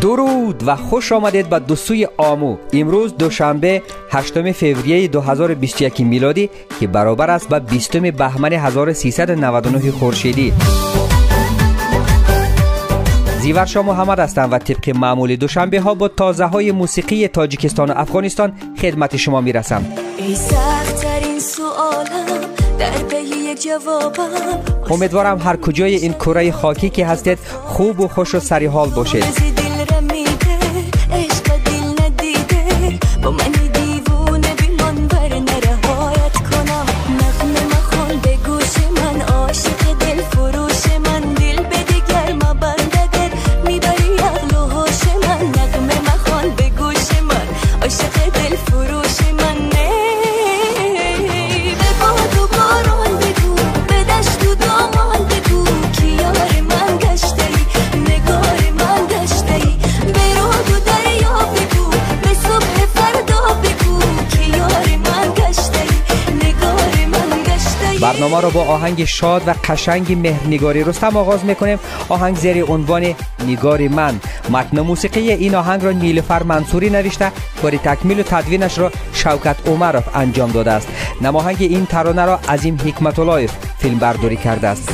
درود و خوش آمدید به دوستوی آمو. امروز دوشنبه 8 فوریه 2021 میلادی که برابر است به 20 بهمن 1399 خورشیدی. زیور شما محمد هستم و طبق معمول دوشنبه ها با تازه های موسیقی تاجیکستان و افغانستان خدمت شما می‌رسم. ای امیدوارم هر کجای این کره خاکی که هستید خوب و خوش و سری حال باشید. برنامه را با آهنگ شاد و قشنگ مهرنگاری رستم آغاز می‌کنیم. آهنگ زیر عنوان نگار من. متن موسیقی این آهنگ را نیلفر منصوری نوشته. کار تکمیل و تدوینش را شوکت عمرов انجام داده است. نماهنگ این ترانه را عظیم حکمت فیلم برداری کرده است.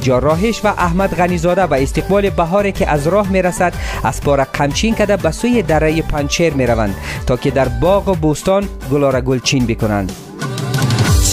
رجا راهش و احمد غنیزاده و استقبال بهاری که از راه می رسد از پاره قمچین کده به سوی دره پنچر می روند تا که در باغ و بوستان گلاره گلچین بکنند.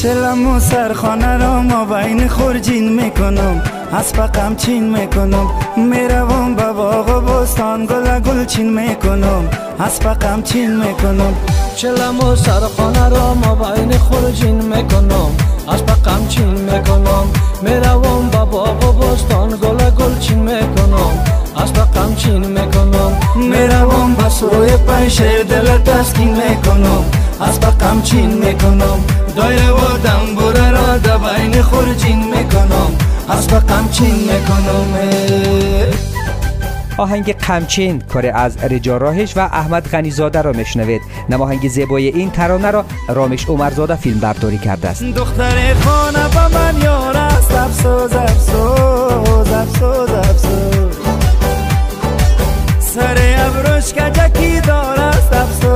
چلم و سرخانه را ما بین خورجین می‌کنم از پقم چین می‌کنم. می‌روم به باغ و بوستان گل گلچین می‌کنم از پقم چین می‌کنم. چلم و سرخانه را ما بین خورجین می‌کنم. از پقم چین می‌کنم. می‌روم با باغ و بستان گل گل چین می‌کنم. از پقم چین می‌کنم. می‌روم با سوی پنشیر دل تسکین می‌کنم. از پقم چین می‌کنم. دایره و دنبوره را دبین خورجین می‌کنم. از پقم چین می‌کنم. آهنگ قمچین کار از رجا راهش و احمد غنیزاده را میشنوید. نماهنگ زیبای این ترانه را رامش عمرزاده فیلم برداری کرده است. دختر خانه با من یار است. افسوز افسوز افسوز افسوز سر ابروش کجکی دار است. افسوز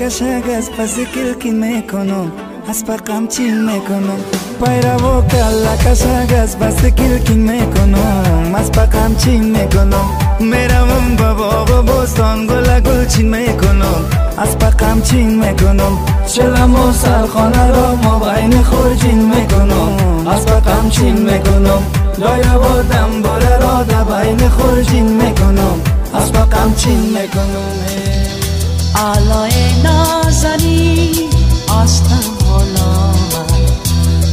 کشگز پس کلکین می‌کنم از پقم چین می‌کنم پیرو کلا کشگز بس کلکین می‌کنم از پقم چین می‌کنم می‌روم با باغ و بستان گل گل چین می‌کنم از پقم چین می‌کنم چلم و سرخانه را ما بین خورجین می‌کنم از پقم چین می‌کنم لایه و دنباله را در بین خورجین می‌کنم از پقم چین می‌کنم آلای نازنی آستم حالا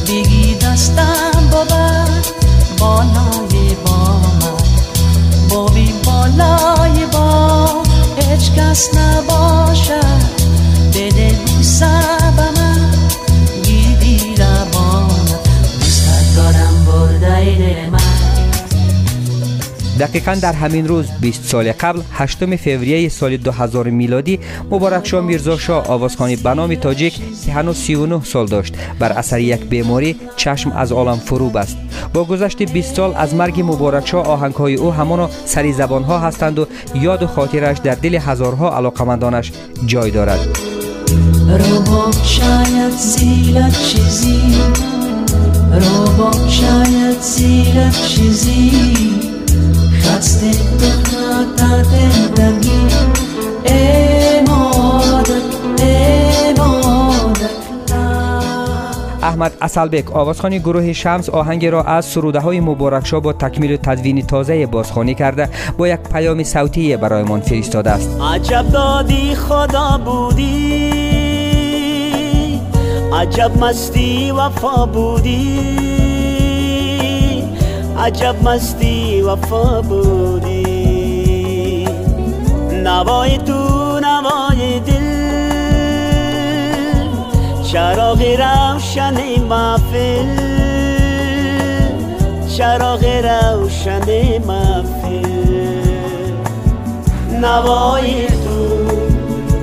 بگی دستم بابر بالای با من بابی بالای با هیچ کس نباشد. بده بوسه به دقیقا در همین روز 20 سال قبل 8 فوریه سال 2000 میلادی مبارک شاه میرزا شاه آوازخانی به نام تاجیک که هنوز 39 سال داشت بر اثر یک بیماری چشم از عالم فرو بست. با گذشت 20 سال از مرگ مبارک شاه آهنگ های او همان سری زبان ها هستند و یاد و خاطرش در دل هزارها علاقمندانش جای دارد. رو شاید زیلت چیزی رو شاید زیلت چیزی. احمد اصلبک آوازخانی گروه شمس آهنگ را از سروده های مبارک با تکمیل تدوین تازه بازخوانی کرده با یک پیام صوتی برایمان فرستاده است. عجب دادی خدا بودی. عجب مستی وفا بودی. عجب مستی وفا بودی. نوای تو نوای دل. چراغ روشن محفل. چراغ روشن محفل. نوای تو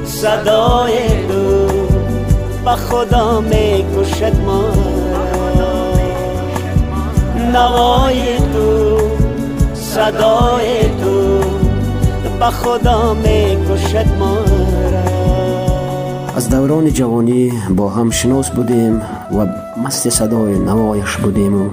صدای تو. با خدا می کشد ما. نوای تو صدای تو با خدا می ما از دوران جوانی با هم شناس بودیم و مست صدای نوایش بودیم و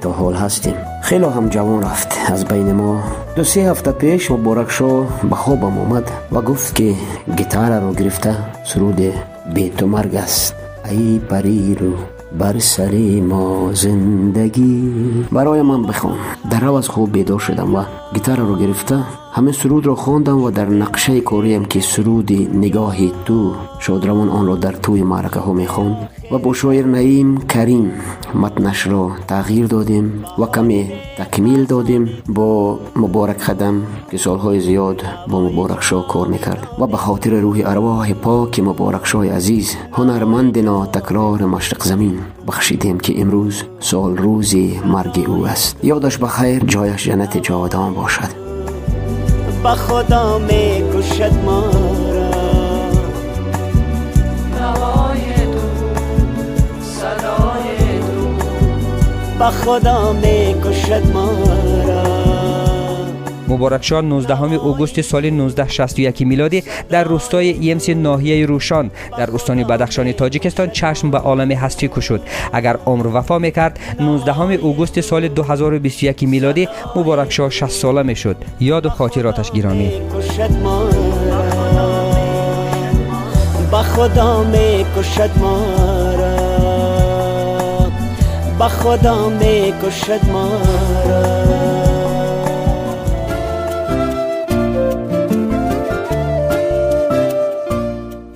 تا حال هستیم. خیلی هم جوان رفت از بین ما. دو سه هفته پیش مبارک شو به خوابم اومد و گفت که گیتار رو گرفته سرود بی تو مرگ است. ای پری رو بر سر ما زندگی. برای من بخوان در رو از خوب بیدار شدم و گیتار رو گرفته همه سرود را خواندم و در نقشه کاریم که سرود نگاهی تو شادروان آن را در توی معرکه ها می‌خوان. و با شاعر نعیم کریم متنش را تغییر دادیم و کمی تکمیل دادیم با مبارک خدم که سالهای زیاد با مبارک شاه کار می‌کرد و به خاطر روح ارواح پاک مبارک شاه عزیز هنرمند نا تکرار مشرق زمین بخشیدیم که امروز سال روزی مرگ او است. یادش بخیر جایش جنت جاودان باشد. با خدا می کشد ما. با خدا می کشد ما را. مبارک شاه 19 اوگوست سال 1961 میلادی در روستای ایمسی ناحیه روشان در استان بدخشان تاجیکستان چشم به عالم هستی کشود. اگر عمر وفا می‌کرد 19 اوگوست سال 2021 میلادی مبارک شاه 60 ساله می‌شد. یاد و خاطراتش گرامی. با خدا می کشد ما با خدا می کشد ما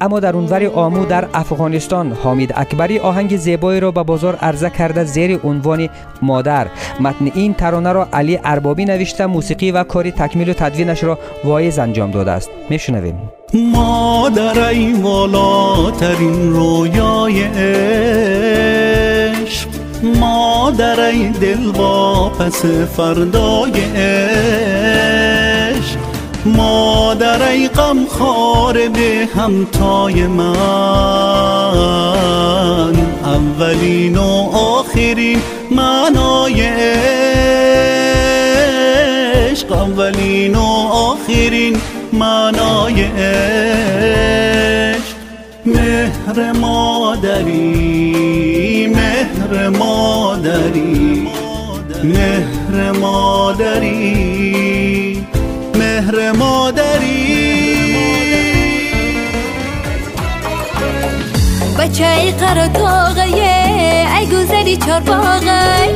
اما در اونور آمو در افغانستان حامید اکبری آهنگ زیبایی را به بازار عرضه کرده زیر عنوان مادر. متن این ترانه را علی اربابی نوشته موسیقی و کاری تکمیل و تدوینش را وایز انجام داده است. میشنویم. مادر ای والاترین رویای مادر ای دل با پس فردای عشق. مادر ای غم خار به همتای من. اولین و آخرین معنای عشق. اولین و آخرین معنای عشق. مهر مادری. مهر مادری مهر مادری مهر مادری. بچه ای قرار ای گذری چار باغه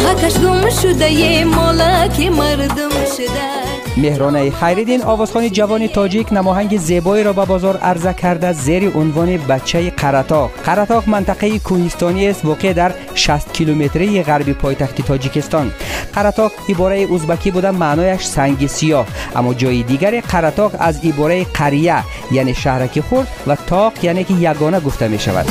هکش گم شده یه مالک مردم شده. مهرانه خیردین آوازخانی جوان تاجیک نماهنگ زیبایی را به بازار عرضه کرده. زیر عنوان بچه قرتاق قرتاق منطقه کوهستانی است واقع در 60 کیلومتری غربی پایتخت تاجیکستان. قرتاق عباره ازبکی بوده معنایش سنگ سیاه. اما جای دیگر قرتاق از عباره قریه یعنی شهرک خورد و تاق یعنی که یگانه گفته می شود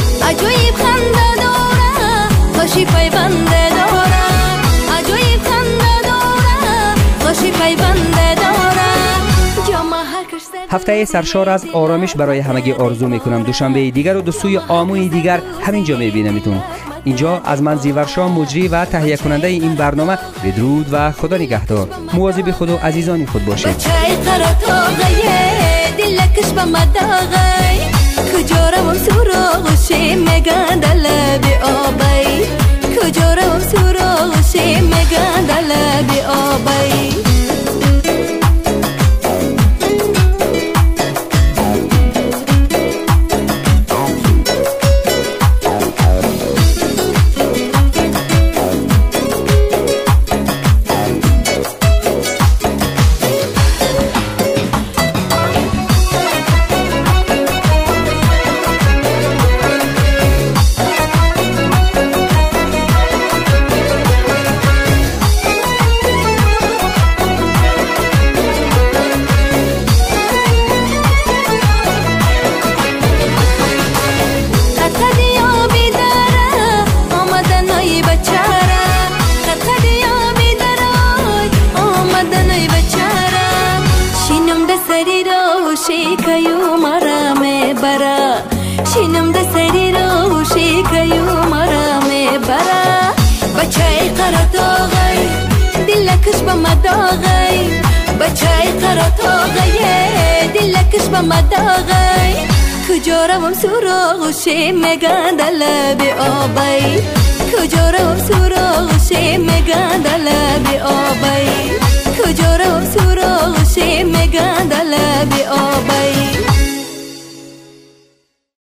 هفته سرشار از آرامش برای همگی آرزو می‌کنم. دوشنبه دیگر و دو سوی آموی دیگر همینجا میبینمتون. اینجا از من زیورشا مجری و تهیه کننده این برنامه. بدرود و خدا نگهدار. مواظب خود و عزیزان خود باشید. کجا مگن دل مداغی بچه قرات آغای دلکش با مداغی کجا روم سراغ و شیمگن دل بی آبای کجا روم سراغ و شیمگن دل بی آبای کجا روم سراغ و شیمگن دل بی آبای